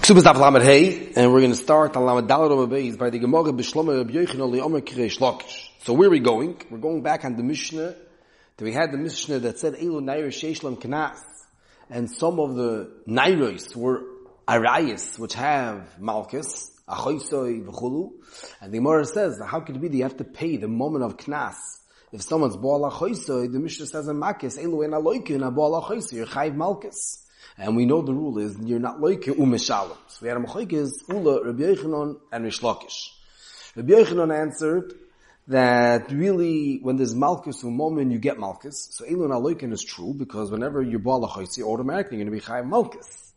Ksubas Daf Lamed Hey, and we're going to start on Lamed Dalet Omer Beis by the Gemara B'Shlomo Rabbi Yochanan Li'omer Kirei Shlokish. So where are we going? We're going back on the Mishnah that we had the Mishnah that said Elu Nair Sheishlam Knas, and some of the Nairos were Arayas, which have Malchus, Achoisoi V'chulu, and the Gemara says, how could it be that you have to pay the moment of Knas? If someone's Boal Achoisoi, the Mishnah says in Makis, Elu En Aloikin, Boal Achoisoi, you're Chayv Malchus. And we know the rule is you're not like umishalom. So we had a machikis ula Rabbi Yochanan and Rish Lakish. Rabbi Yochanan answered that really when there's malchus umomin you get malchus. So elun aloikin is true because whenever you're bala automatically you're going to be chayim malchus.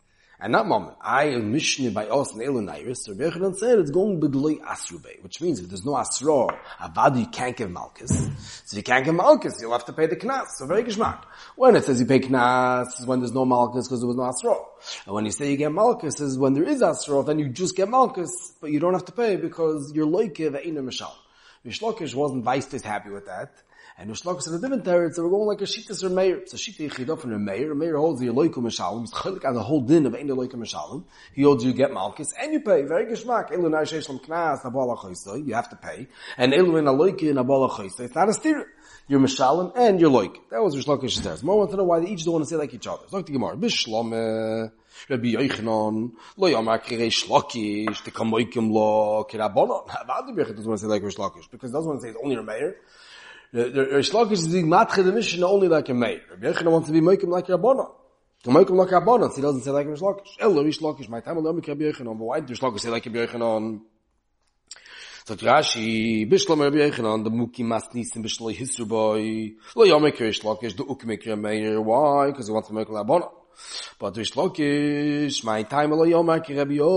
And not moment. I am Mishnah by us and Elon Iris. Rabbi Yochanan said it's going b'dloi asrube, which means if there's no asra, avadu you can't give malchus. So if you can't give malchus, you'll have to pay the knas. So very geschmack. When it says you pay knas, is when there's no malchus because there was no asra. And when you say you get malchus, is when there is asra, then you just get malchus, but you don't have to pay because you're loike ve'ina mishal. Rishlokish wasn't Weistis happy with that. And Rishlok in a different territory, so we're going like a Shittas or Meir. So Shitta Yichida from a Meir. A Meir holds the Eloikum Mishalim. He's chalik on the whole din of Ein Eloikum Mishalim. He holds you get Malchus, and you pay. Very geschmack. Elu Nai Sheshlam Knas, Nabala Choysa. You have to pay. And Elu in Eloikum, Nabala Choysa. It's not a steer. You're Mishalim and you're Loik. That was Rishlokish's test. More want to know why they each don't want to say like each other. So, the Gemara. Bishlome. Rabbi Yochanan, lo yomar kirei shlokish, the kamoikim lo kirabonon. How do doesn't want to say like Rish Lakish? Because doesn't want to say it's only a Meir. The, the Lakish is being matche the mission only like a mayor. Rabbi Yochanan wants to be moikim like Rabbanon. Kamoikim like Rabbanon, so he doesn't say like Rish Lakish. Elo Rish Lakish, my time alone, Rabbi Yochanan, but why Rish Lakish say like Rabbi Yochanan? So Rashi, Bishlam Rabbi Yochanan, the Muki Rish Lakish, the Ukmek Mayor, why? Because he wants to make Rabbanon. but we look is my time lo yom ki rab yo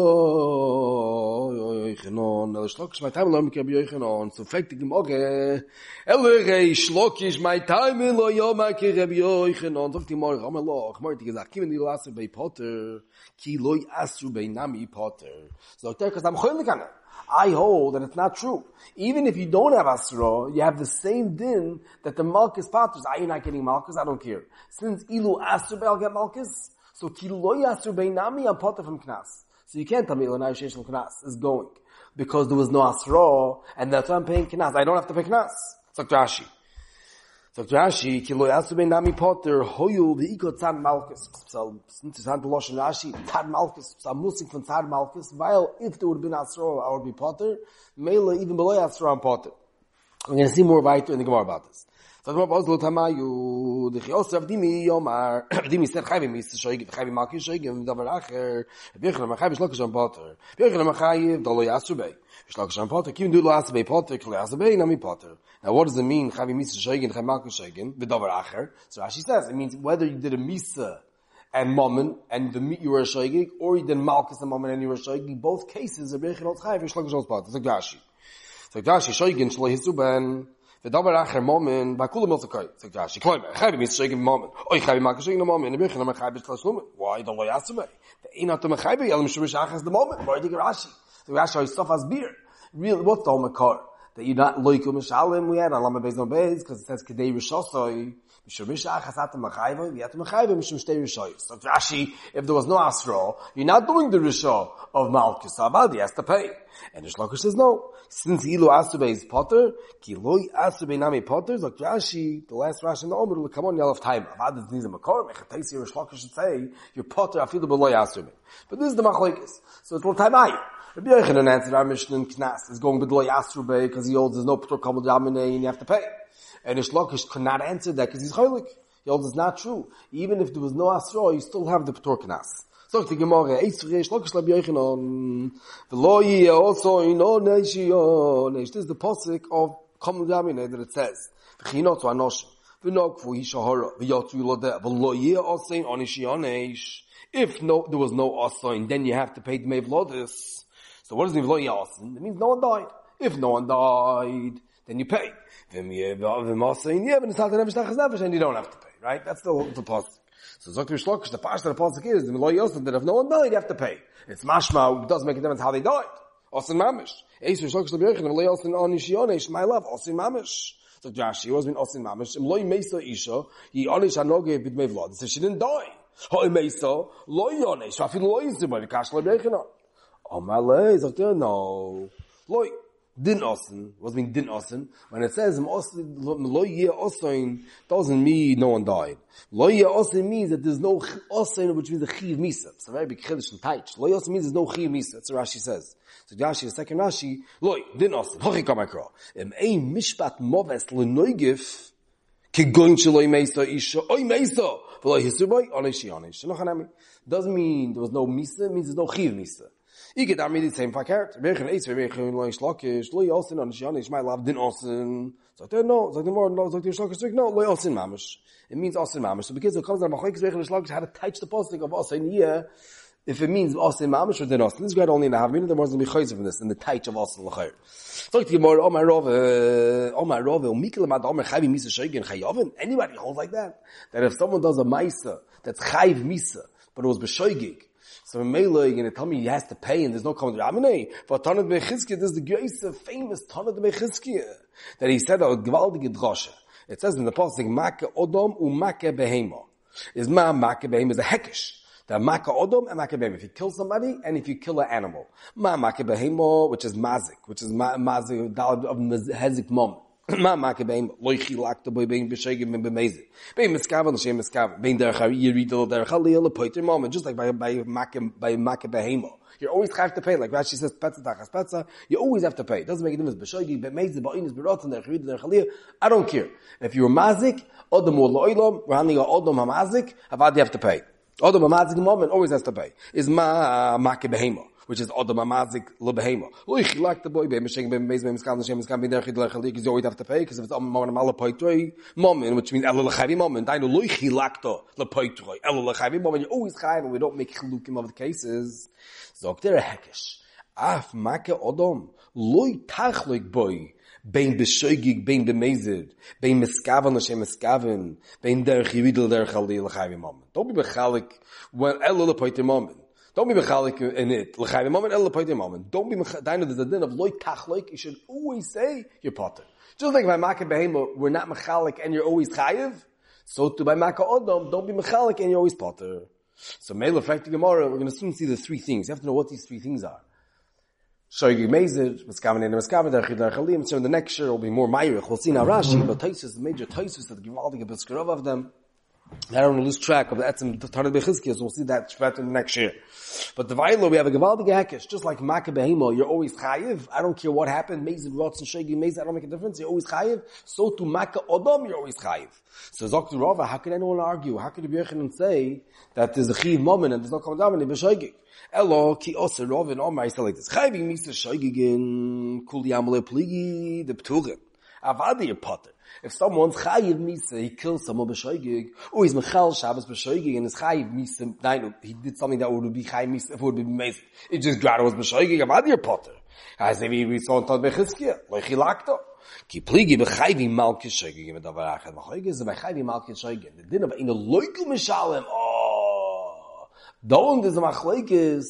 ikhno no lo shlok my time lo yom ki rab yo ikhno so fekt dik moge el ge shlok is my time lo yom ki rab yo ikhno on dokti mor am lo ach mor dik zakim ni lasse bei potter ki loy asu bei nami potter. So der kazam khoyn kana I hold that it's not true. Even if you don't have Asra, you have the same din that the Malchus Patras. Ah, Are you not getting Malchus? I don't care. Since Ilu Asra I'll get Malchus. So Kiloy Asra Nami, I'm Potter from Knas. So you can't tell me Ilanai Shesh Knas is going. Because there was no Asra, and that's why I'm paying Knas. I don't have to pay Knas. It's like Rashi. So Rashi, ki lo yasu ben nami potter, hoyu v'iko tzad malchus. So, it's hand to Loshen Rashi, malchus, so I'm musing from tzad malchus, while if there would have been Asro, I would be potter, mele even below Asro, I'm potter. We're going to see more weiter in the Gemara about this. Tamayu, yomar, chayvim chayvim davar acher, shlokish potter, dolo yasu. Now what does it mean, chavi misa shoygin, chavi malchus shoygin, v'davar acher? So Rashi says, it means whether you did a misa and moment, and the you were a or you did malchus and moment and you were a both cases are b'yechon al chayv, shlokish al potter. So Rashi. So Rashi, shoygin, shlo ben, v'davar acher moment, b'kulam al zakai. So Rashi, kloimer, chavi misa shoygin moment, oy chavi malchus shoygin moment, and b'yechon am chayv shlokish Why don't lo yasu bei? The einat am chayv, yalam shumish achas the moment, why did Rashi? So Rashi is beer. Real, what's the Omakar? that you're not loikum mishalim we had a lama beis no beis because it says kedei rishosoi mishum mishach hasat machayva we have to machayva mishum shtei rishoyos so Rashi if there was no asro you're not doing the risho of malchus so Abadi has to pay. And the shlokish says no. Since ilu asu beis potter ki loy asu nami potter so Rashi the last Rashi in the Omer will come on yellow of time. Abadi needs a makor mechatesi your shlokish should say your potter afilu beloy asu but this is the machlekes. So it's will time ayi Rabbi Yochanan answered our mission in Knas is going B'dloi Asrube because he holds there's no P'tor Kamel Damine and you have to pay. And Ish Lakish could not answer that because he's Cholik. He holds it's not true. Even if there was no Asra, you still have the P'tor Knas. So the Gemara, Eitz Reish Lakish Rabbi Yochanan, V'lo Yeh also Neishio Neish. This is the posik of Kamel Damine that it says, V'chinot Anosh, V'nokfu Hishahara, V'yotzu Yilodeh, V'lo Yeh also ino Neishio If no, there was no Asain, then you have to pay the Mevlodis. So what does it mean, It means no one died. If no one died, then you pay. And you don't have to pay, right? That's the, the pasuk. So Zokter Shlokish, the pasuk of the pasuk is, the Lo Yosef, that if no one died, you have to pay. It's mashma, it doesn't make a difference how they died. Osin mamish. Eisur Shlokish the B'yochin, Lo Yosef on Nishionesh, my love, Osin mamish. So he was been Osin mamish, Im Lo Mesa Isha, he Onish Anoge B'dmei Vlad. So she didn't die. Hoi meisa, lo yonesh, afil lo yizim, but kash Omale, sagt er, no. Loi, din ossen, was mean din ossen? When it says, lo ye ossen, doesn't mean no one died. Lo ye ossen means that there's no ossen, which means a chiv misa. It's a very big chiddush in Taich. Lo ye ossen means there's no chiv misa. That's what Rashi says. So Rashi, the second Rashi, loi, din ossen, hochi kamakra. Im ein mishpat moves le noigif, ki goin shloi meisa isha, oi meisa, v'lo hisuboy, onishi onish. Shenoch Doesn't mean there was no misa, means there's no chiv misa. Ik get die same my din er no, er more, no, er no, mamish. It means osen mamish. So because it comes zwegen schlock, how to touch the posting of osen here. If it means osen mamish or din osen, this great only in a half minute, there was to be from this, in the touch of osen l'chayr. Sagt die more, oh my rove, oh my rove, um mikel oh my chayvi misa shaygen chayaven. Anybody holds like that? That if someone does a maisa, that's chayv misa, but it was beshoygig, So in Mela, you're going to tell me he has to pay and there's no common Raminay. For Tanat Bechizkiya, there's the grace of famous Tanat Bechizkiya. That he said, oh, gewaldige drosche. It says in the Pasuk, Maka Odom u Maka Behema. Is Ma Maka Behema is a hekesh. The Maka Odom and Maka Behema. If you kill somebody and if you kill an animal. Ma Maka Behema, which is Mazik, which is Mazik, of Hezik Moment. ma ma ke beim loichi lakt boy beim beschege mit bemeze beim skaven shem skaven beim der khari read der khali le poiter mom just like by by mak by mak behemo. You always have to pay like Rashi says petza tachas petza you always have to pay. It doesn't make a difference beschege bemeze bei ines berot der khari der khali i don't care. If you're mazik odom lo oilom we're handing odom mazik avad you have to pay. Odom mazik moment always has to pay. Is ma mak behemo which is Odom Amazik Lebehema. Loich, like the boy, Beim Sheng, Beim Beis, Beim Skam, Hashem, Skam, Bein Derech, Derech, Derech, you have to pay, because if it's Om Mom, Mala Poitroi, Moment, which means Elo Lechavi Moment, I know Loich, Lakto, Le Poitroi, Elo Lechavi Moment, you always chayiv, and we don't make chilukim of the cases. Zog der Hekesh. Af, Make Odom, Loi Tachloik Boy, bein beschögig, bein bemezid, bein meskaven, Hashem meskaven, bein derech, Yividel, Derech, Aldi, Lechavi Moment. Don't be bechalik, when Elo Le Moment. Don't be mechalik in it. L'chayv moment, el lepoit moment. Don't be mechalik, dainu, there's a din of loy tachlik, you should always say you're potter. Just like by Makkah Behema, we're not mechalik and you're always chayiv. So to by Makkah Odom, don't be mechalik and you're always potter. So Mela, fact Gemara, we're going to soon see the three things. You have to know what these three things are. Shoygi Mezid, Miskavan and Miskavan, Derechid Derechalim, so in the next year will be more Mayrich. We'll see now Rashi, but Taisus, the major Taisus that give all the Gebiskarov of them. I don't want to lose track of the Etzim Tanit Bechizkiya, so we'll see that Shvet in the next year. But the Vailo, we have a Gavaldig Hekesh, just like Makkah Behemo, you're always Chayiv. I don't care what happened, Mezid, Rotz, and Shegi, Mezid, I don't make a difference, you're always Chayiv. So to Makkah Odom, you're always Chayiv. So Dr. Rava, how can anyone argue? How can the and say that there's a Chayiv moment and there's no Kamadam and Beshogig? Elo, ki ose Rava and Omar, I say like this, Chayiving Misa Shogigin, Kuli Amale Pligi, the Pturim. Avadi, your Potter. If someone's chayiv misa, he kills someone b'shoigig, or he's mechal Shabbos b'shoigig, and he's chayiv misa, nein, he did something that would be chayiv misa, it would be mesa. It just got was b'shoigig, I'm out of your potter. I say, we, we saw in Tod Bechizkia, like he locked up. ki pligi be imal kishoigig, shoyge gem da varakh imal kishoigig, ze be khayvi malke shoyge de din ob in loykel mishalem oh don't is a machlekes,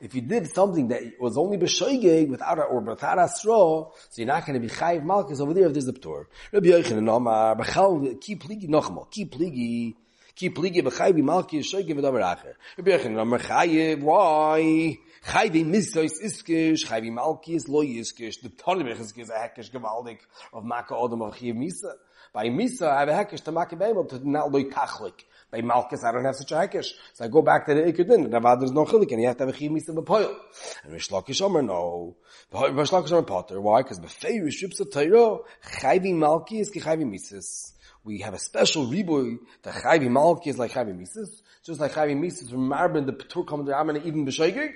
if you did something that was only b'shoigeg without a, or without a straw, so you're not going to be chayiv malchus over there if there's a ptor. Rabbi Yochanan Omar, b'chal, ki pligi nochmal, ki pligi, ki pligi b'chayiv malchus shoigeg v'davar acher. Rabbi Yochanan Omar, chayiv, why? Chayiv misois iskish, chayiv malchus lo yiskish. The Tony Bechizkish is a hekish gewaldig of Maka Odom of chayiv misa. By misa, I have a hekish to Maka Beimel to not loy tachlik. By Malkus, I don't have such a hekesh. So I go back to the Iker and Ravad, there's no chilik, and you have to have a chiv misa b'poil. And Rish Lakish Omer, no. Rish Lakish Omer Potter. Why? Because b'fei Rishrips of Torah, chayvi malki is ki chayvi mises. We have a special riboy that chayvi malki is like chayvi mises. Just like chayvi mises from Marbin, the Petur to Amana even b'shoigig.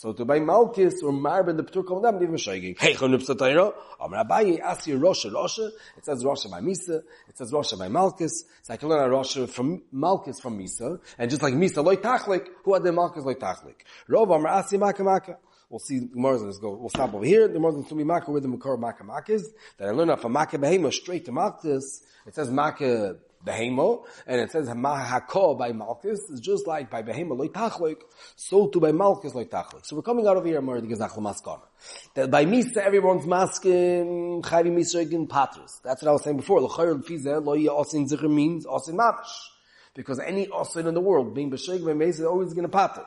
So to buy Malkis or Marben the Petur Kol Dam even shayging. Hey chon nupsa Torah. Amar Abaye Asi Rosha Rosha. It says Rosha by Misa. It says Rosha by Malkis. So I can learn a Rosha from Malkis from Misa. And just like Misa loy tachlik, who had the Malkis loy tachlik? Rov Amar Asi Maka Maka. We'll see Gemara's let's go. We'll stop over here. The going to Maka with the Makar Maka Makas. That I learned from Maka Behema straight to Malkis. It says Maka behemo, and it says hako by malchus is just like by behemo loy tachlik, so to by malchus loy tachlik. So we're coming out of here more the gezach. That by misa everyone's masking chayvi misa again patras. That's what I was saying before. L'chayr l'fizeh loy yasin zicher means Osin mamash. Because any osin in the world, being b'shoig b'meis, is always going to pater.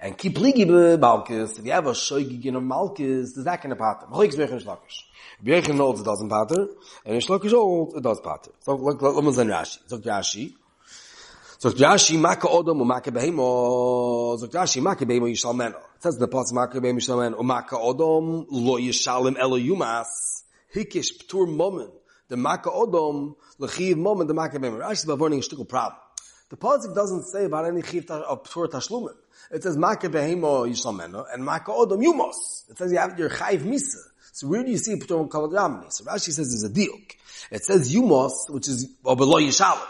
And keep ligi b'malkis, if you have a shoigig in a malkis, is that going to pater? M'choiks b'yechin shlakish. B'yechin holds it doesn't pater, and in shlakish holds it does pater. So, let, let, me say Rashi. So, Rashi, so Rashi, maka odom, umaka behemo, so Rashi, maka behemo yishal meno. It says in the plus, maka behemo yishal meno, umaka odom, lo yishalim elo yumas, hikish ptur momen, the maka odom, lechiv momen, the maka behemo. Rashi is avoiding a shtickle problem. The Pasuk doesn't say about er any chiv of ptur tashlumen. It says maka behemo yishal meno, and maka odom yumos. It says you have your chayv misa. So where do you see ptur kavod ramni? So Rashi says there's a diuk. It says yumos, which is, or below yishalim.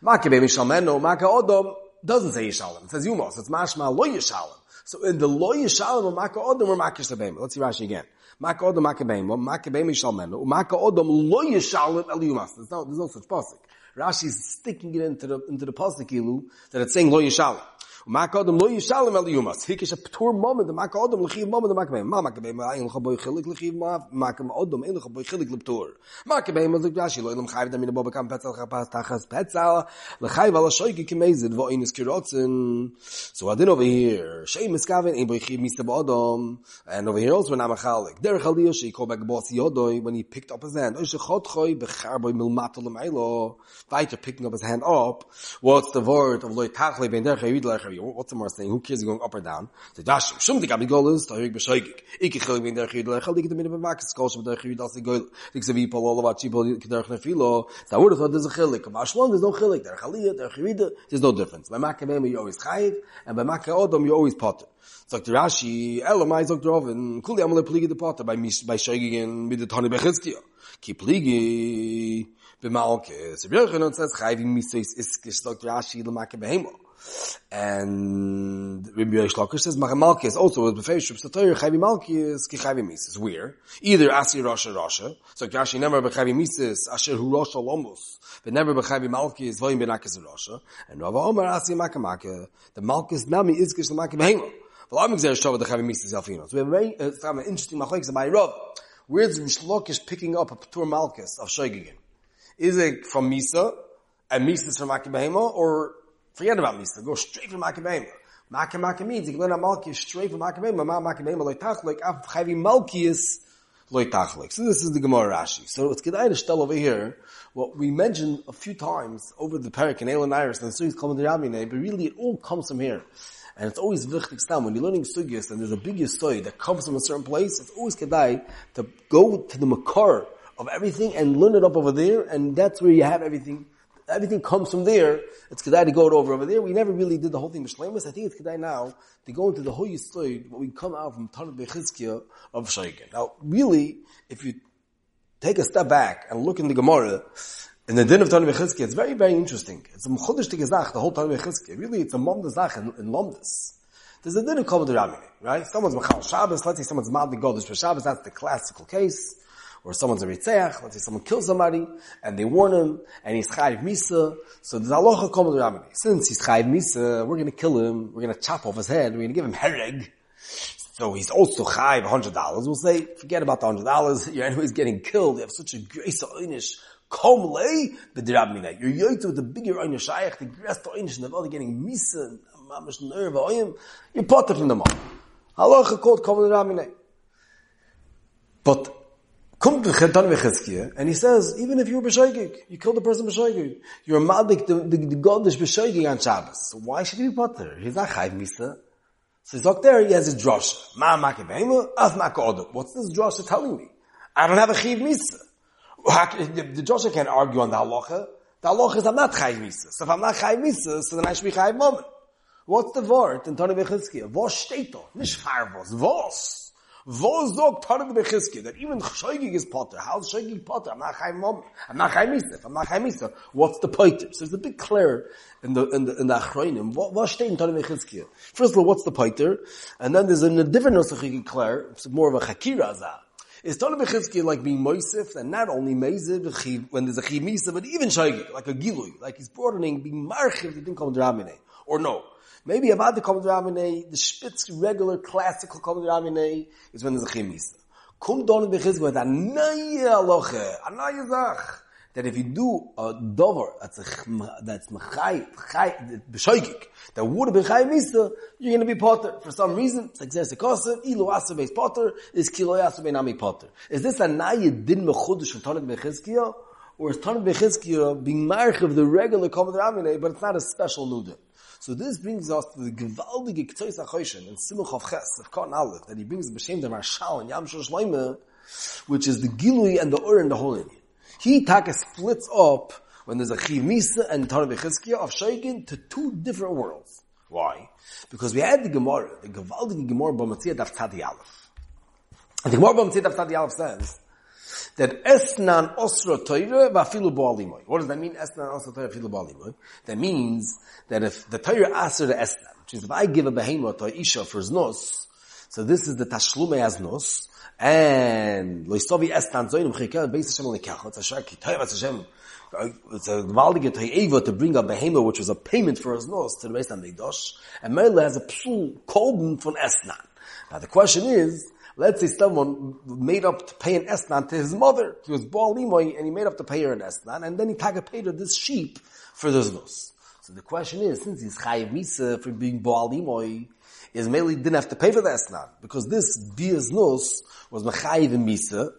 Maka be mishalmeno, maka odom doesn't say yishalem. It says yumos. It's mashma lo yishalem. So in the lo yishalem of maka odom or maka shabem. Let's see Rashi again. Maka odom maka beim, maka beim mishalmeno, maka odom lo yishalem el. There's no, there's no such pasuk. Rashi is sticking it into the, into the pasuk ilu that it's saying lo yishalem. Makodem lo yishalem el yumas. Hikish a ptur moment, the makodem lechiv moment, the makabem. Ma makabem, ayin lecha boi chilik lechiv ma, makam odom, ein lecha boi chilik leptur. Makabem, az Rashi, lo ilam chayv dam in a petzal chapas tachas petzal, lechayv ala shoyki kimezid, vo ein iskirotzen. So adin over here, shei miskaven, ein boi chiv mista bodom, and over here also when I'm a chalik. Derech al diyo, shei kol back boss yodoi, when he picked up his hand, oishe chot choy, bechar boi milmato lemailo, weiter picking up his hand up, what's the word of loy tachle, ben derech ayid lech what's the more saying? Who cares going up or down? The dash, shum dik abi golos, da hig beshoygik. Ik khol bin der khid le khol dik de mit mak skos mit der khid as gol. Dik ze vi pol all about chipol der khna filo. No khilik, der khaliya der khid, there's no difference. Bei mak mem you always khayv, and by mak odom you always pot. Sagt Rashi, Elamai sagt Roven, kuli amale pligi de potter by by shoygin mit de. Ki pligi b'malke. So und says, chayvi miso is is gesagt Rashi le. And Rabbi Yosh Lakish says, Malki also with Befesh, Shubs Tatoyer, Chayvi Malki is Ki Chayvi Mises. Where? Either Asi Rasha Rasha, so Rashi never Bechayvi Mises, Asher Hu Rasha Lombos, but never Bechayvi Malki is Voyim Benakis Rasha, and Rava Omer Asi Maka Maka, the Malkis Nami is Kish Lamaka Behemo. Well, I'm exerting Shavah the Chayvi Mises Yalfino. So we have a very, uh, an interesting machlokes by Rav. Where's Rishlokish picking up a Patur Malkis of Shoygigin? Is it from Misa, and Misa from Maka Behemo, or Forget about Misa. Go straight from Makabema. Maka Maka means you can learn Malki straight from Makabema. Ma Makabema loy tachlik. Af chavi Malkius loy tachlik. So this is the Gemara Rashi. So it's Kedai to over here what we mentioned a few times over the Perik and Elon Iris and the Sugyas Kol Ramine, but really it all comes from here. And it's always wichtig stam when you're learning sugyas and there's a big story that comes from a certain place. It's always kedai to go to the makar of everything and learn it up over there, and that's where you have everything everything comes from there. It's Kedai to go over over there. We never really did the whole thing Mishlemus. I think it's Kedai now to go into the whole Yisoid, what we come out from Tanat Bechizkiya of Shaikin. Now, really, if you take a step back and look in the Gemara, in the din of Tanat Bechizkiya, it's very, very interesting. It's a Mchudish Tegezach, the whole Tanat Bechizkiya. Really, it's a Momdazach in, in Lomdas. There's a din of Ramine, right? Someone's Machal Shabbos, let's say someone's Madli Godesh for Shabbos, that's the classical case or someone's a ritzeach, let's say someone kills somebody, and they warn him, and he's chayiv misa, so the halacha comes to ramani. Since he's chayiv misa, we're gonna kill him, we're gonna chop off his head, we're gonna give him hereg, so he's also chayiv hundred dollars. We'll say, forget about the hundred dollars, you're anyways getting killed, you have such a grace of einish, kom lei, b'dirab You're yoyt with the bigger einish shayach, the grace of einish, and the other getting misa, mamash nerve, you're potter from the mom. Halacha called kom lei But The Chetan Vechizkiya, and he says, even if you're B'shoigig, you killed the person B'shoigig, you're a Madik, the, the, the God is B'shoigig on Shabbos. Why should he be put there? He's not Chayv Misa. So he's up there, he has a drosha. Ma Maki Behema, Af Maka What's this drosha telling me? I don't have a Chayv Misa. The, the can't argue on the halacha. The halacha is I'm not Chayv Misa. So if I'm not Chayv Misa, so then I should be Chayv Moment. What's the word in Tony Bechizkiya? Vos steht doch, nicht Farvos, Vos. Wo sagt Tarek Bechiske that even Shoigig is Potter? How's Shoigig Potter? I'm not Chaim Mom. I'm not Chaim Isef. I'm not Chaim Isef. What's the Potter? So there's a big clear in the in the in the Achronim. What what steht in Bechiske? First of all, what's the Potter? And then there's a different can clear. It's more of a Chakira Azah. Is Tana Bechizki like being Moisif, and not only Meziv, when there's a Chimisa, but even Shaygik, like a Gilui, like he's broadening, being Marchiv, they didn't come Dramine. Or no. Maybe about the Kol Ramine, the Spitz regular classical Kol Ramine is when there's a Chimis. Kum don in Bechizk with a Aloche, a Zach. that if you do a dover that's a that's machai chai beshoigik that would have been chai misa you're going to be potter for some reason it's like a kosev ilu asa beis potter is kilo asa nami potter is this a nayi din mechudish for Tanit Bechizkiya or is Tanit Bechizkiya being march of the regular Komet Ramine but it's not a special nuda so this brings us to the gewaldige Ktois HaChoshen and Simuch of Ches of Kon Aleph that he brings the B'Shem the Marshal and Yam Shlosh which is the Gilui and the Ur and the Holy he taka splits up when there's a Chiv Misa and Tanah Bechizkiya of Shaygin to two different worlds. Why? Because we had the Gemara, the Gavaldige Gemara Bamatziyah Daf Tzadi Aleph. And the Gemara Bamatziyah Daf Tzadi Aleph says that Esnan Osra Torah Vafilu Ba'alimoy. What does that mean, Esnan Osra Torah Vafilu Ba'alimoy? That means that if the Torah asks to Esnan, which is if I give a behemoth to Isha for Znos, so this is the Tashlume as Nos, and loistovi estan zoinim chikah beis Hashem lekach. It's uh, a shar kitayv Hashem. It's a gewaldige toyeva to bring a behema, which was a payment for nose to the Beis Hamikdash, and Mele has a psul kolben from Esnan. Now the question is, let's say someone made up to pay an Esnan to his mother. He was Baal Limoy, and he made up to pay her an Esnan, and then he taka paid her this sheep for this nose. So the question is, since he's chayiv misa for being Baal Limoy, is mainly didn't have to pay for the Esnan, because this Bias was Mechayiv Misa,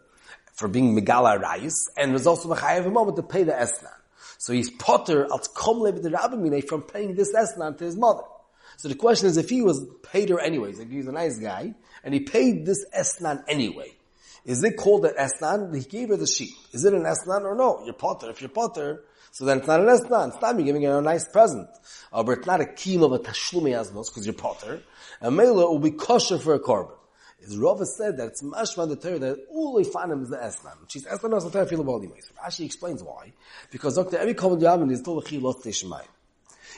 for being Megala Rayis, and was also Mechayiv in moment to pay the Esnan. So he's Potter als Komlev the Rabbimine from paying this Esnan to his mother. So the question is, if he was paid her anyways, like he's a nice guy, and he paid this Esnan anyway, is it called an Esnan? He gave her the sheep. Is it an Esnan or no? You're Potter. If you're Potter, so then it's not an Esnan. It's not me giving her a nice present. Uh, but it's not a kilo of a tashlumi asnos, because you're Potter. And Mela will be kosher for a korban. Is Rava said that it's mashma the Torah that all Ifanim is the Esnan. She's Esnan as the Torah feel about anyways. Rashi explains why. Because Dr. every Kohen Yamin is told a chilot Shemayim.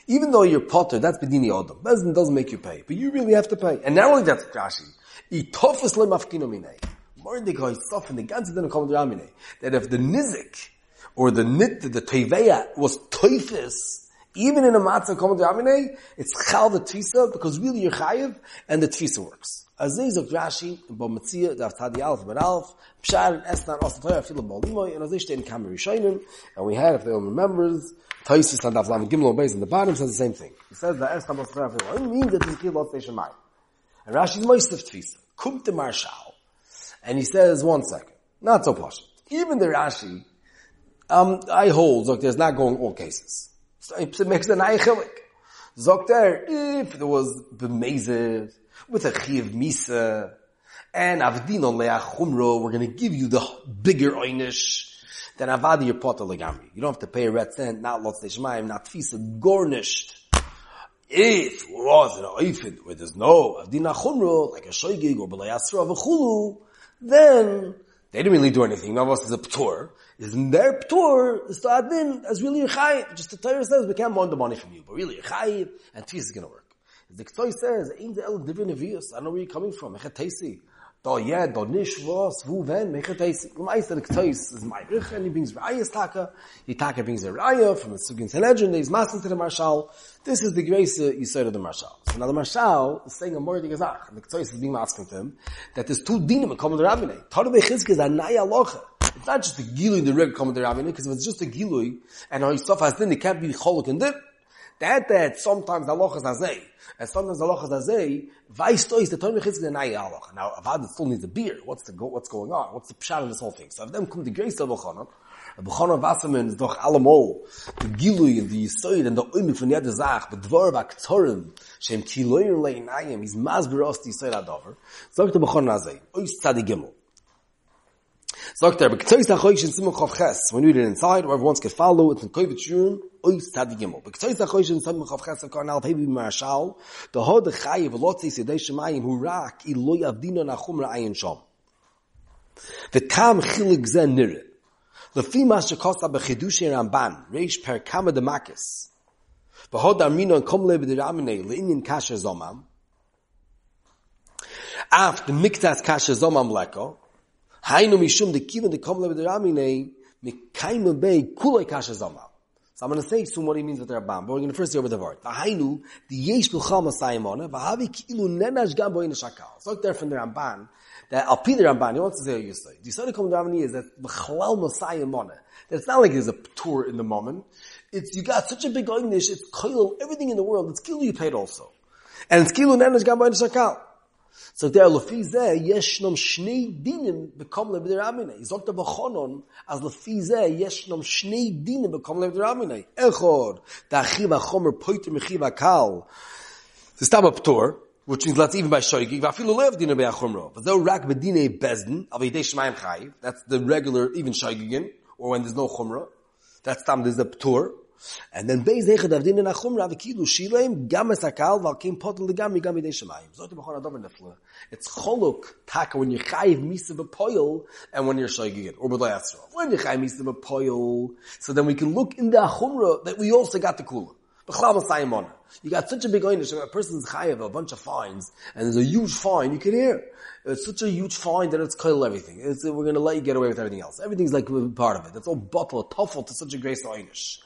Even though you're potter, that's bedini odom. Bezdin doesn't make you pay, but you really have to pay. And not only that, Rashi, itofus lemafkino minei. Mordecai softened the ganze din of Kohen Yamin that if the nizik or the nit, the teveya was toifus, even in a matzah Kohen Yamin, it's chal the tfisa because really you're chayiv and the tfisa works. Aziz of Rashi, Bo Metzia, Dav Tadi Alf, Ben Alf, Pshar, and Esnan, Osta Toya, Fila Bolimoy, and Aziz in Kamer Rishonim, and we had, if anyone remembers, Taisis and Dav Lam Gimel Beis in the bottom says the same thing. He says that Esnan Osta Toya, Fila Bolimoy, means that killed Lot Station Mai. And Rashi is Moisef Tfisa, Kum Marshal, and he says, one second, not so posh. Even the Rashi, um, I hold, look, is not going all cases. So it makes an Eichelik. Zokter, if there was B'meziv, with a chiv misa and avdin on leachumro, we're going to give you the bigger Oynish, then avadi your potter legamri. You don't have to pay a red cent, not lots shemaim, not fisa, garnished. If was an oifid where there's no avdin achumro, like a shoygig or belayasra of a chulu, then they didn't really do anything. None of us is a ptor. Isn't their ptor is to adin as really a chayiv. Just the Torah says we can't want the money from you, but really a chayiv and tefis is going to work. The Ktoi says, "In the El Divin Avius." I know where you're coming from. Mechatesi. Do yeah, do nish was ven mechatesi. Um, I said the Ktoi is my rich, and he brings Rayas Taka. He Taka brings a Raya from the Sugin Sanhedrin. He's master to the Marshal. This is the grace you said of the Marshal. So now the Marshal is saying a more Gazach, and the Ktoi is being to him that there's two dinim in Common Rabbinay. Er- Tara Bechizke is a er Naya Locha. It's not just the gilui in the rig Common Rabbinay, because if it's just a gilui, and he stuff has din, it can't be cholok and dip. That that sometimes the lochas azay, and sometimes the lochas azay, weißt du, is the Torah Chizk the Naya halacha. Now, Avad still needs a beer. What's the, what's going on? What's the pshat in this whole thing? So if them come the grace of Bechana, Bechana Wasserman is doch allemol, the Gilui and the Yisoid and the Oimik von Yad Zach, but Dvar Vaktorim, Shem Kiloyer Leinayim, he's Masber Osti Yisoid Adover, sagt the Bechana azay, Ois Tzadi Gimel. Sagt er, Bektois HaChoish in Simon Chav Ches, when we read it inside, whoever wants to follow, it's in Kovetz Shiurim, ois tzadi gimel. Bektois HaChoish in Simon Chav Ches, karnal pebi marshal, the hod chayiv v'lotzei sedei shemayim hu rak iloi avdino nachum ra'ayin shom. V'tam chilik zen nire. Lefi mas shekosa b'chidushi Ramban, reish per kama demakis. V'hod armino and kom lebe diramine, le'inyin kasha zomam. Af, the miktas kasha zomam leko, Hainu mishum de kiven de kom lebe der amine me kaim be kulay kasha zama. So I'm going to say soon what he means with the Ramban, but we're going to first see over the word. V'hainu, the yesh b'chal masayimona, v'havi ki'ilu nenash gam bo'in shakal. So there from the Ramban, that al pi the Ramban, he wants to say you say. The Yisrael Kom Davani is that b'chalal masayimona. That it's not like there's a tour in the moment. It's, you got such a big oynish, it's koil, everything in the world, it's kilu you paid also. And it's kilu nenash gam bo'in shakal. So there, lefi zeh, yeshnom shnei dinim bekom lebeder amine. He sagt aber chonon, as lefi zeh, yeshnom shnei dinim bekom lebeder amine. Echor, da ha-chomer poiter mechiv ha-kal. The stam ptor, which means let's even by shoygig, vafilu lev dinim be-achomro. But though rak bedine bezdin, av yidei shmayim chayiv, that's the regular, even shoygigin, or when there's no chumrah, that's time there's a ptor, and then beis nechad avdin in achum rav kilu shiloim gam esakal val kim potel legam gam idei shemayim. Zot b'chon adam. It's choluk taka when you chayiv misa b'poyel and when you're shaygigin or b'lay Yisrael. When you chayiv misa so then we can look in the achumra that we also got the kula. B'chlam asayimona. You got such a big oynish, a person's chayiv a bunch of fines, and there's a huge fine, you can hear. It's such a huge fine that it's kill everything. It's, we're to let you get away with everything else. Everything's like part of it. It's all bottle, tough to such a grace oynish.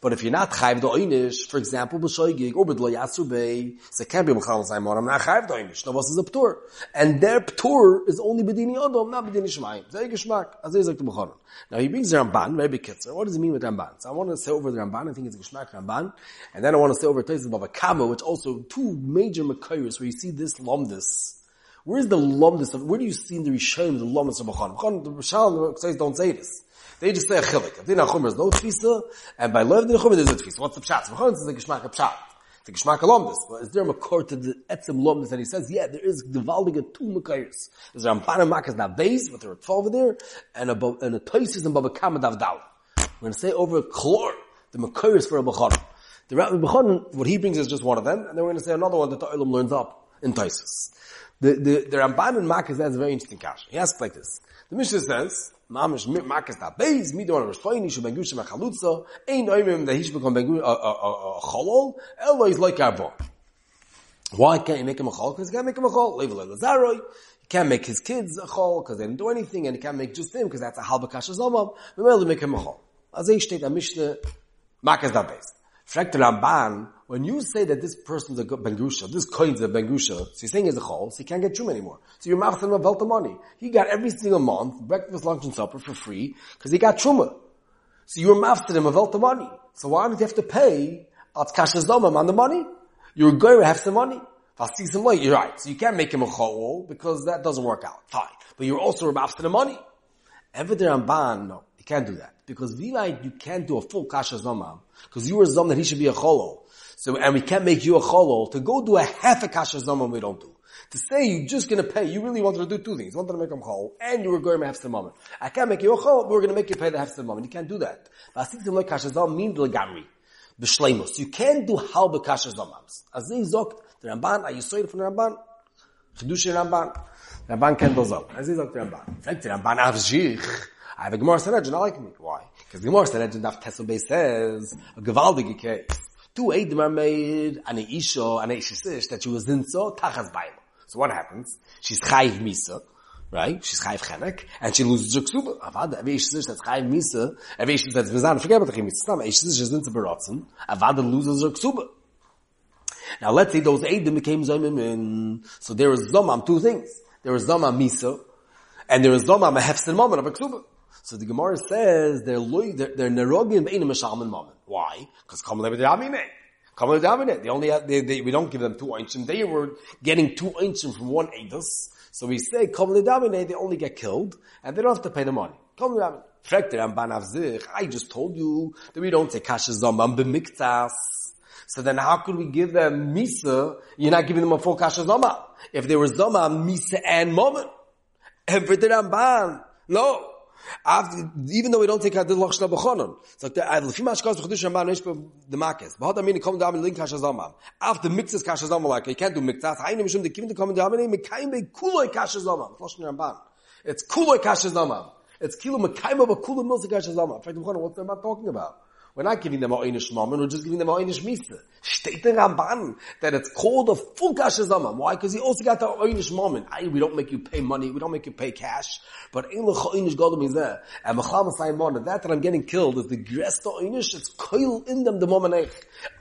But if you're not chayv the for example, b'shoygig or b'dlo yasur so it can't be b'chal saimon. I'm not chayv the oynish. No, is a ptur, and their ptur is only b'dini odom, not b'dini shmayim. Zay geshmak, as is like the b'choron. Now he brings the Ramban, maybe kitzer. What does he mean with Ramban? So I want to say over the Ramban. I think it's a Ramban, and then I want to say over Tosis Bava Kama, which also two major makayos where you see this lomdus. Where's the lomdus of? Where do you see in the Rishayim the lomdus of b'choron? The Rishayim says don't say this. They just say a chilik. If Dina Chumer is no tfisa, and by Lev Dina Chumer there's a tfisa. What's the pshat? So is a geshmak pshat. It's a geshmak lomdus. But is there a makor to the etzim lomdus that he says, yeah, there is divaldiga two makayers. There's a Ramban Makas Navez, with the Ritva over there, and a, and a Toisis and Baba Kama Davdal. We're going to say over Klor, the makayers for a Bechon. The Rabbi Bechon, what he brings is just one of them, and then we're going to say another one that the Olam learns up in Toisis. The, the, the Ramban and Makas has a very interesting cash. He asks like this. The Mishnah says, mamish markas da beis mi do an resfoini shu ben gush machalutza ein oimim da hish bekom ben gush a uh, uh, uh, cholol elo is like avo why can't you make him a chol because you can't make him a chol level lazaroi you can't make his kids a chol because they didn't do anything and you can't make just him because that's a halba kasha zomam. We will make him a chol as he steht a mishne markas da beis fragt Ramban when you say that this person's a Bengusha, this coin's a Bengusha, so you're saying he's a chol, so he can't get chum anymore. So you're mouthing him about the money. He got every single month, breakfast, lunch, and supper for free, because he got chuma. So you're mouthing him about the money. So why don't you have to pay at kashazomam on the money? You're going to have some money. i see some late, you're right. So you can't make him a chol, because that doesn't work out. Fine. But you're also mouthing the money. Ever the Ramban, no, you can't do that. Because Vilite, you can't do a full kasha zomam. Because you were zom that he should be a cholo. So, and we can't make you a cholol. To go do a half a kasha zaman we don't do. To say you're just gonna pay, you really wanted to do two things. You wanted to make them chol, and you were going to have some moment. I can't make you a chol, but we're gonna make you pay the half some moment. You can't do that. Vasikim like kasha zaman means legamri. B'shleimus. You can't do halba kasha zamams. As they zok, the Ramban, are you sorry from the Ramban? Chidush Ramban. Ramban can't do zok. As they zok the Ramban. Like the Ramban avzich. I have a Gemara Sanhedrin, I like me. Why? Because Gemara Sanhedrin, Daf Tesel says, a gewaldige case. Two Eidim are made, an Isha, an Eishisish, that she was in so, Tachas Baila. So what happens? She's Chayiv Misa, right? She's Chayiv Chenek, and she loses her Ksuba. Avada, every Eishisish that's Chayiv Misa, every Eishisish that's Mizan, forget about the Chayiv Misa, Stam, Eishisish is into Berotzen, Avada loses her Ksuba. Now let's say those Eidim became Zomim so there is Zomam, two things. There is Zomam Misa, and there is Zomam a Hefsin moment of a Ksuba. So the Gemara says they're they're, they're nerogim beinim mishalman moment. Why? Because kamal lebedeamine. Kamal lebedeamine. They only have, they, they, we don't give them two einshim. They were getting two einshim from one edus. So we say kamal lebedeamine. They only get killed and they don't have to pay the money. Ramban Avzich. I just told you that we don't say kasha zomam b'miktas. So then how could we give them misa? You're not giving them a full kasha zoma. If they were zoma, misa and moment. And for the Ramban, no. After, even though we don't take hadil lachshna b'chonon. It's like the, lefi mashkaz b'chodush ramban ish the makes. But how mean come down and link kasha. After mixes kasha zama like, you can't do mixas. Ha'inim mishum, come down and mekayim be kuloi kasha zama. Lachshna ramban. It's kuloi kasha zama. It's kilo mekayim of a kuloi milsa kasha zama. In fact, what's the about talking about? We're not giving them a einish moment, we're just giving them a einish misa. State the Ramban that it's called a full kasha zaman. Why? Because he also got the einish moment. We don't make you pay money, we don't make you pay cash, but lecha einish gadol mizeh. And mechal masayim mon, that that I'm getting killed is the gresta einish, it's koil in them the moment.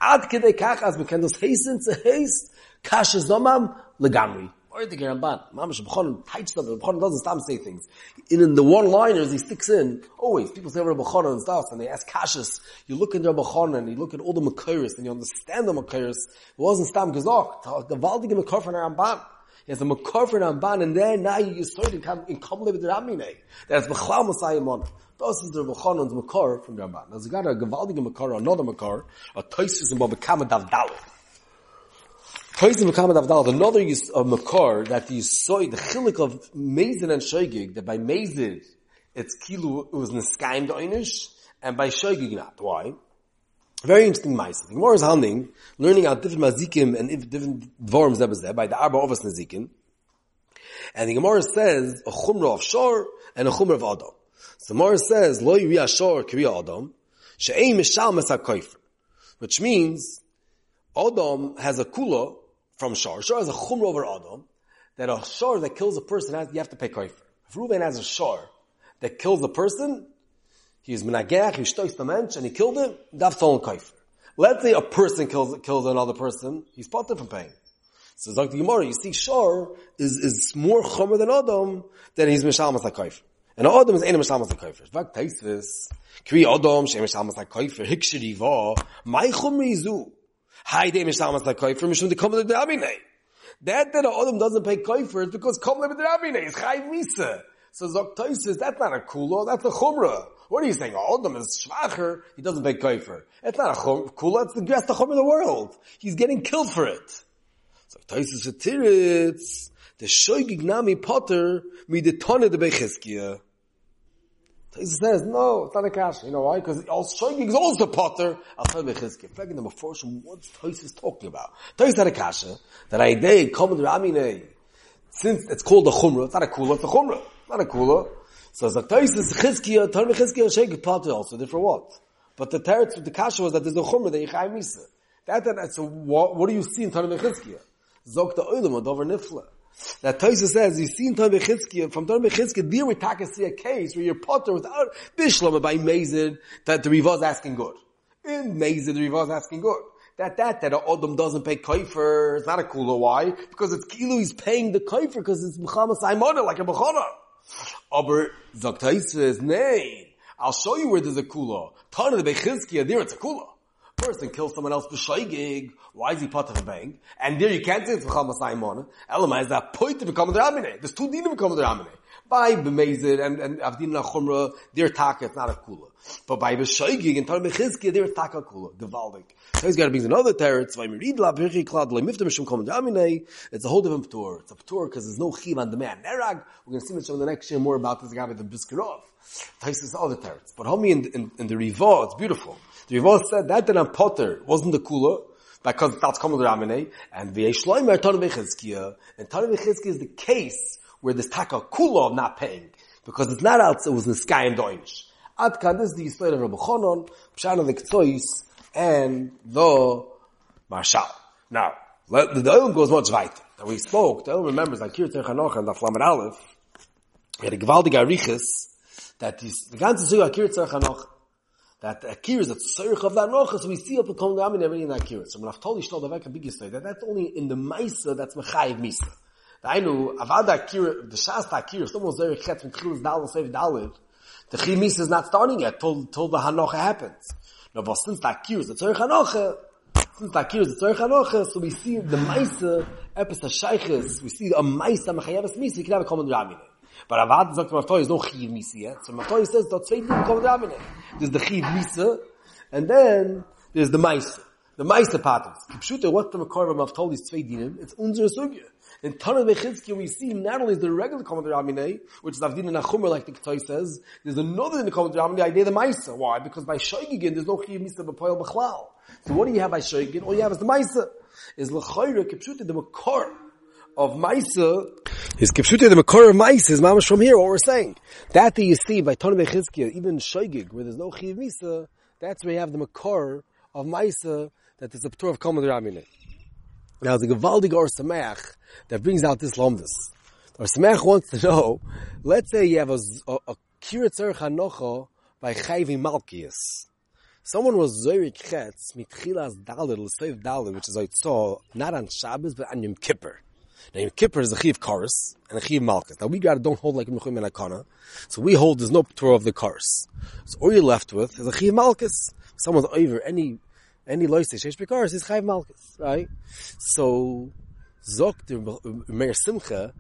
Ad kidei kach, as we can just hasten to haste, kasha zaman, legamri. Or the Ramban. Mamash B'chonim of it. B'chonim doesn't stop say things. In, in the one-liners, he sticks in, always, people say Rabbi B'chonim and stuff, and they ask Kashas. You look in Rabbi B'chonim, and you look at all the Makiris, and you understand the Makiris. It wasn't Stam Gezok. The Valdige Makar from Ramban. He has a Makar from Ramban, and then now you start to come in Kamle with Ramine. That's B'chlau Masayim on. Das is the B'chonim's Makar from Ramban. Now, there's got a Gavaldige Makar, another Makar, a Toisus and Baba Kamadav Dalit. Toizim Mekamed Avdal, another use uh, of Makar, that the Yisoy, the chilik of Mezid and Shoigig, that by Mezid, it's Kilu, it was Niskaim Doinish, and by Shoigig not. Why? Very interesting mice. The Gemara is handing, learning out different mazikim and different dvorms that was there, by the Arba Ovas Nazikim. And the Gemara says, a chumra of shor, and a chumra of adam. So the Gemara says, lo yiri ashor kriya adam, she'ei mishal mesar Which means, Adam has a kula from Shar. Shar has a chumra over Adam, that a Shar that kills a person, has, you have to pay kaifer. If Reuven has a Shar that kills a person, he's menagach, he shtois the mensch, and he killed him, daf tolan kaifer. Let's say a person kills, kills another person, he's potter from pain. So Dr. Gemara, you see Shar is, is more chomer than Adam, than he's mishalmas kaifer. And Adam is ain't mishalmas kaifer. Vak taisvis, kri Adam, shem mishalmas kaifer, hikshiri va, my chumri zu. Haide mishamas la koifer mishum de komle. That that Adam doesn't pay koifer is because komle de amine is chayv misa. So Zok says that's not a kula, that's a chumra. What are you saying? Adam is schwacher, he doesn't pay koifer. It's not a kula, it's the best chum in the world. He's getting killed for it. So Toisus Shatiritz, the shoygig nami potter, mi de tonne de becheskia. He says, no, it's not a kasha. You know why? Because also Shoigig is also potter. I'll tell you Bechizki. Flagging number four, what's Toys talking about? Toys had a kasha, eh? that I day, come to Ramine, eh? since it's called a chumrah, it's not a kula, it's a chumrah. Not a kula. So it's like Toys is Chizki, uh, tell me Chizki, Shoigig potter also, for what? But the teretz with the kasha was that there's a chumrah, that Yichai Misa. That, that, so what, what do you see in Tanah Bechizki? Zok the Oilam, Adover Nifla. That Taisa says, you see in Torah Bechizkiya, from Torah Bechizkiya, there we take see a case where you're potter without Bishlama by Mazid, that the Riva is asking good. In Mazid, the Riva is asking good. That, that, that Odom doesn't pay Kaifer, it's not a cooler. Why? Because it's Kilu, he's paying the Kaifer, because it's Muhammad Saimona, like a Bechana. Aber, Zaktaisa says, nay, I'll show you where there's a kula. Tana the Bechizkiya, there it's a kula person kills someone else b'shoigig, why is he part of a bank? And there you can't say it's v'chal masayimon. Elama is that point to become the Ramine. There's two din to become the Ramine. By b'mezid and, and avdin chumra, their taka, it's not a kula. But by b'shoigig and tar b'chizki, their taka kula, devaldik. So he's got to bring another teretz, by read la b'chi klad, le mifta mishum kom Ramine, it's a whole different p'tur. It's a p'tur because there's no chiv on the man. Nerag, we're going to see much in the next year more about this guy with the Biskirov. Taisus other teretz. But homie in, in, in the Riva, it's beautiful. The Riva said that the Potter wasn't the kula, because that's coming to Ramene, and the Shloimer Tanah Bechizkiya, and Tanah Bechizkiya is the case where this taka kula of not paying, because it's not out, it was in sky and Deutsch. Adkan, this is the Yisrael of Rabbi Chonon, Pshana the and the Marshal. Now, let, the Oil goes much weiter. Now we spoke, the Oil remembers, like Kirtan Chanoch and the Flamet Aleph, we had a gewaltige Arichis, that is, the ganze Zug Kirtan Chanoch, that akir is a tzarich of that rocha, so we see up the kol gam and in that akir. So when I've told you shtal davek a big that that's only in the maisa that's mechayiv misa. I know avad akir the shas akir someone's there chet from chilas dalal save dalal. The chi misa is not starting yet till till the hanocha happens. No, but since the akir is the tzarich hanocha, since the akir is the tzarich hanocha, so we see the maisa epis shayches, we see a maisa mechayiv misa. You can have a common ramine. But Avad sagt Maftoy is no Chiv Misa yet. So Maftoy says, dort zwei Dinge kommen Ramine. There's the Chiv Misa, and then there's the Maisa. The Maisa patterns. Kipshute, what the Makar of Maftoy is zwei Dinim, it's unser Sugya. In Tanah Bechizki, we see not only is the regular Komet Ramine, which is Avdin and Achumer, like the Ktoy says, there's another in the Komet Ramine, idea the Maisa. Why? Because by Shoigigin, there's no Chiv Misa B'Poyel B'Chlal. So what do you have by Shoigigin? All you have is the Maisa. Is L'chayra, Kipshute, the Makar of Maisa, his Kipshuti, the Makor of Maisa is mamash from here, what we're saying. That that you see by Tonu Bechizkiya, even Shoigig, where there's no Chiv Misa, That's where you have the makor of Maisa that is a Ptur of Kol Ramine. Now, the Gavaldig or Samech that brings out this Lomdus. Or Samech wants to know, let's say you have a, a, a Kiritzer Hanocho by Chayvi. Someone was Zorik Chetz, mitchilas dalit, l'seiv dalit, which is I saw, not on Shabbos, but on Yom Kippur. Now Yom Kippur is a Chiv Karis, and a Chiv Malkus. Now we got don't hold like Mechum and Akana, so we hold there's no Torah of the Karis. So all you're left with is a Chiv Malkus. Someone's over any, any loise, Shesh Bekaris is Chiv Malkus, right? So, Zok, the Meir Simcha,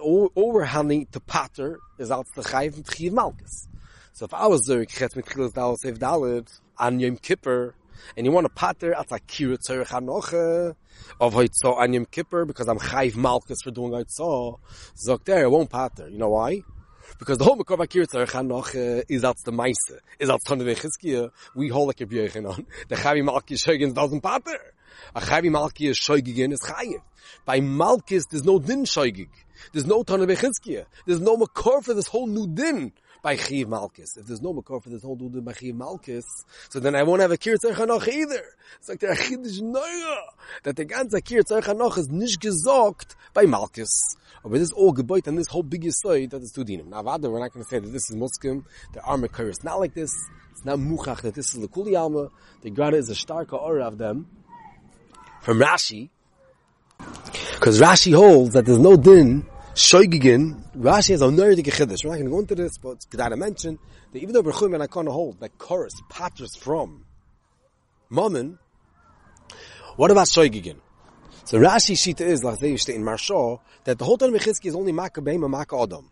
all we're handing to Pater is out the Chiv Chiv Malkus. So if I was Zorik Chetz, mitchilas dalit, seiv dalit, on Yom Kippur, and you want to pater as a kira tzorich hanoche of hoitzo on Yom Kippur because I'm chayv malchus for doing hoitzo, zok there, I won't pater. You know why? Because the whole Mekor Bakir Tzarech HaNoch is out the Meise, is out Tonne Vechizkiya, we hold like a Bjerchen on. The Chavi Malki Shoygin doesn't pater. A Chavi Malki is is Chayiv. By Malkis, there's no din Shoygig. There's no Tonne Vechizkiya. There's no Mekor for this whole new din by Chiv Malkis. If there's no Makor for this whole dude by Chiv Malkis, so then I won't have a Kir Tzarech HaNoch either. It's like the Achidish Neura, that the ganze Kir Tzarech HaNoch is nicht gesagt by Malkis. But this all gebeut and this whole big side that is two dinim. Now, Vada, we're not going to say that this is Muskim. The armor Makor is not like this. It's not Muchach that this is the Kuli Alma. The Grada is a starker aura of them. From Rashi, because Rashi holds that there's no din Shoigigin, Rashi has a nerdy chiddush. We're not going to go into this, but could I mention that even though Berchum and Akana hold that chorus patters from Mammon, what about Shoigigin? So Rashi Shita is, like they used to in Marshaw, that the whole time Mechizki is only Makabeim and Maka Adam.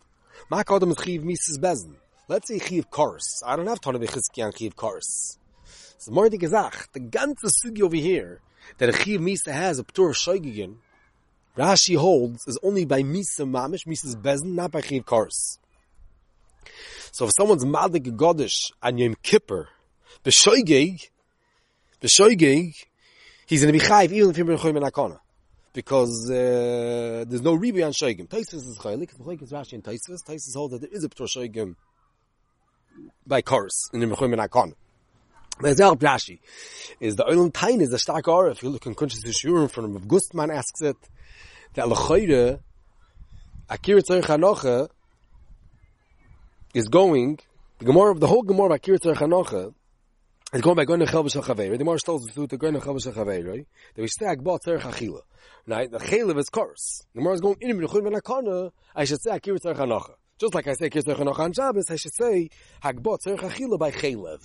Maka is Chiv Mises Bezin. Let's say Chiv Kors. I don't have Tana Mechizki on Chiv Kors. So the Gezach, the ganze sugi over here, that a Chiv Misa has a Ptur Shoigigin, Rashi holds is only by Misa Mamish, Misa's Bezin, not by Chiv Kars. So if someone's Madik Godish on Yom Kippur, B'shoigeg, B'shoigeg, he's going to be Chayv even if he's Choyim and. Because uh, there's no Ribi on Shoigim. Taisvis is Chaylik, Chaylik is Rashi and Taisvis. Taisvis holds that there is a P'tor Shoigim by Kars in the Choyim and. There's El Rashi. Is the Olam Tain is a stark aura. If you look in Kuntresei Shiurim from Rav Gustman asks it, that lechoyre akir tzarich hanocha is going the gemara the whole gemara of akir tzarich hanocha is going by going to chel b'shachavei right the gemara tells us to go to chel b'shachavei right? That we stag bought tzarich achila right? The chelev is course the gemara is going in b'nechud b'nakana I should say akir tzarich hanocha. Just like I say akir tzarich hanocha on Shabbos I should say hagbot tzarich achila by chelev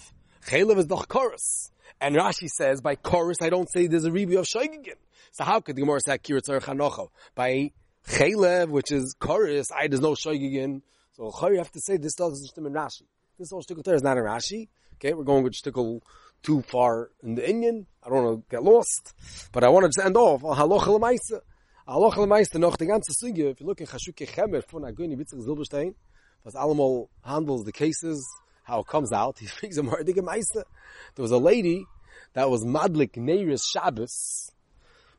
chelev is the chorus and Rashi says by chorus I don't say there's a review of shaygigin so how could the Gemara say Akira Tzarech Hanocha? By Chelev, which is Chorus, I there's no Shoygigin. So you have to say this doesn't stem in Rashi. This whole shtickle is not in Rashi. Okay, we're going with shtickle too far in the Indian. I don't want to get lost. But I want to just end off on Halocha Lemaisa. Lemaisa noch die ganze Sugge, if you look in Chashukei Chemed von Aguni Bitzig Zilberstein, was allemal handles the cases, how it comes out, he brings a Mardige Meise. There was a lady that was Madlik Neiris Shabbos,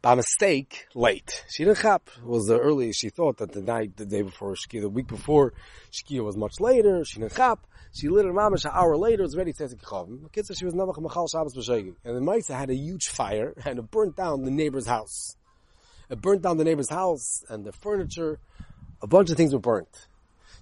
by mistake late. She didn't chap. It was the earliest she thought that the night, the day before Shkia, the week before Shkia was much later. She didn't chap. She lit her mamish an hour later. Was ready to take. The kid said she was navach machal Shabbos b'shegig. And the Maisa had a huge fire and it burnt down the neighbor's house. It burnt down the neighbor's house and the furniture. A bunch of things were burnt.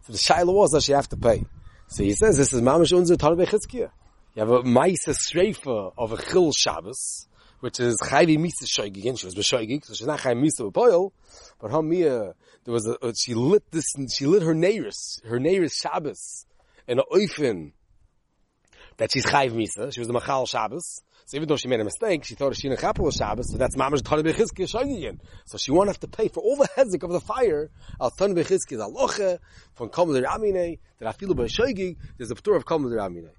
So the shaila was that she have to pay. So he says this is mamish unzer talib You have a Maisa streifa of a chil Shabbos which is Chayvi Misa Shoigig, she was Beshoigig, so she's not Chayvi Misa Upoil, but Hamia, there was a, uh, she lit this, she lit her Neiris, her Neiris Shabbos, in a Oifen, that she's Chayv Misa, she was a Machal Shabbos, so even though she made a mistake, she thought she a Chapel Shabbos, so that's Mamash Tana Bechizki Shoigig So she won't have to pay for all the hezik of the fire, al Tana Bechizki Aloche, from Kamel Ramine, that about Shoigig, there's a Ptur of Kamel Ramine.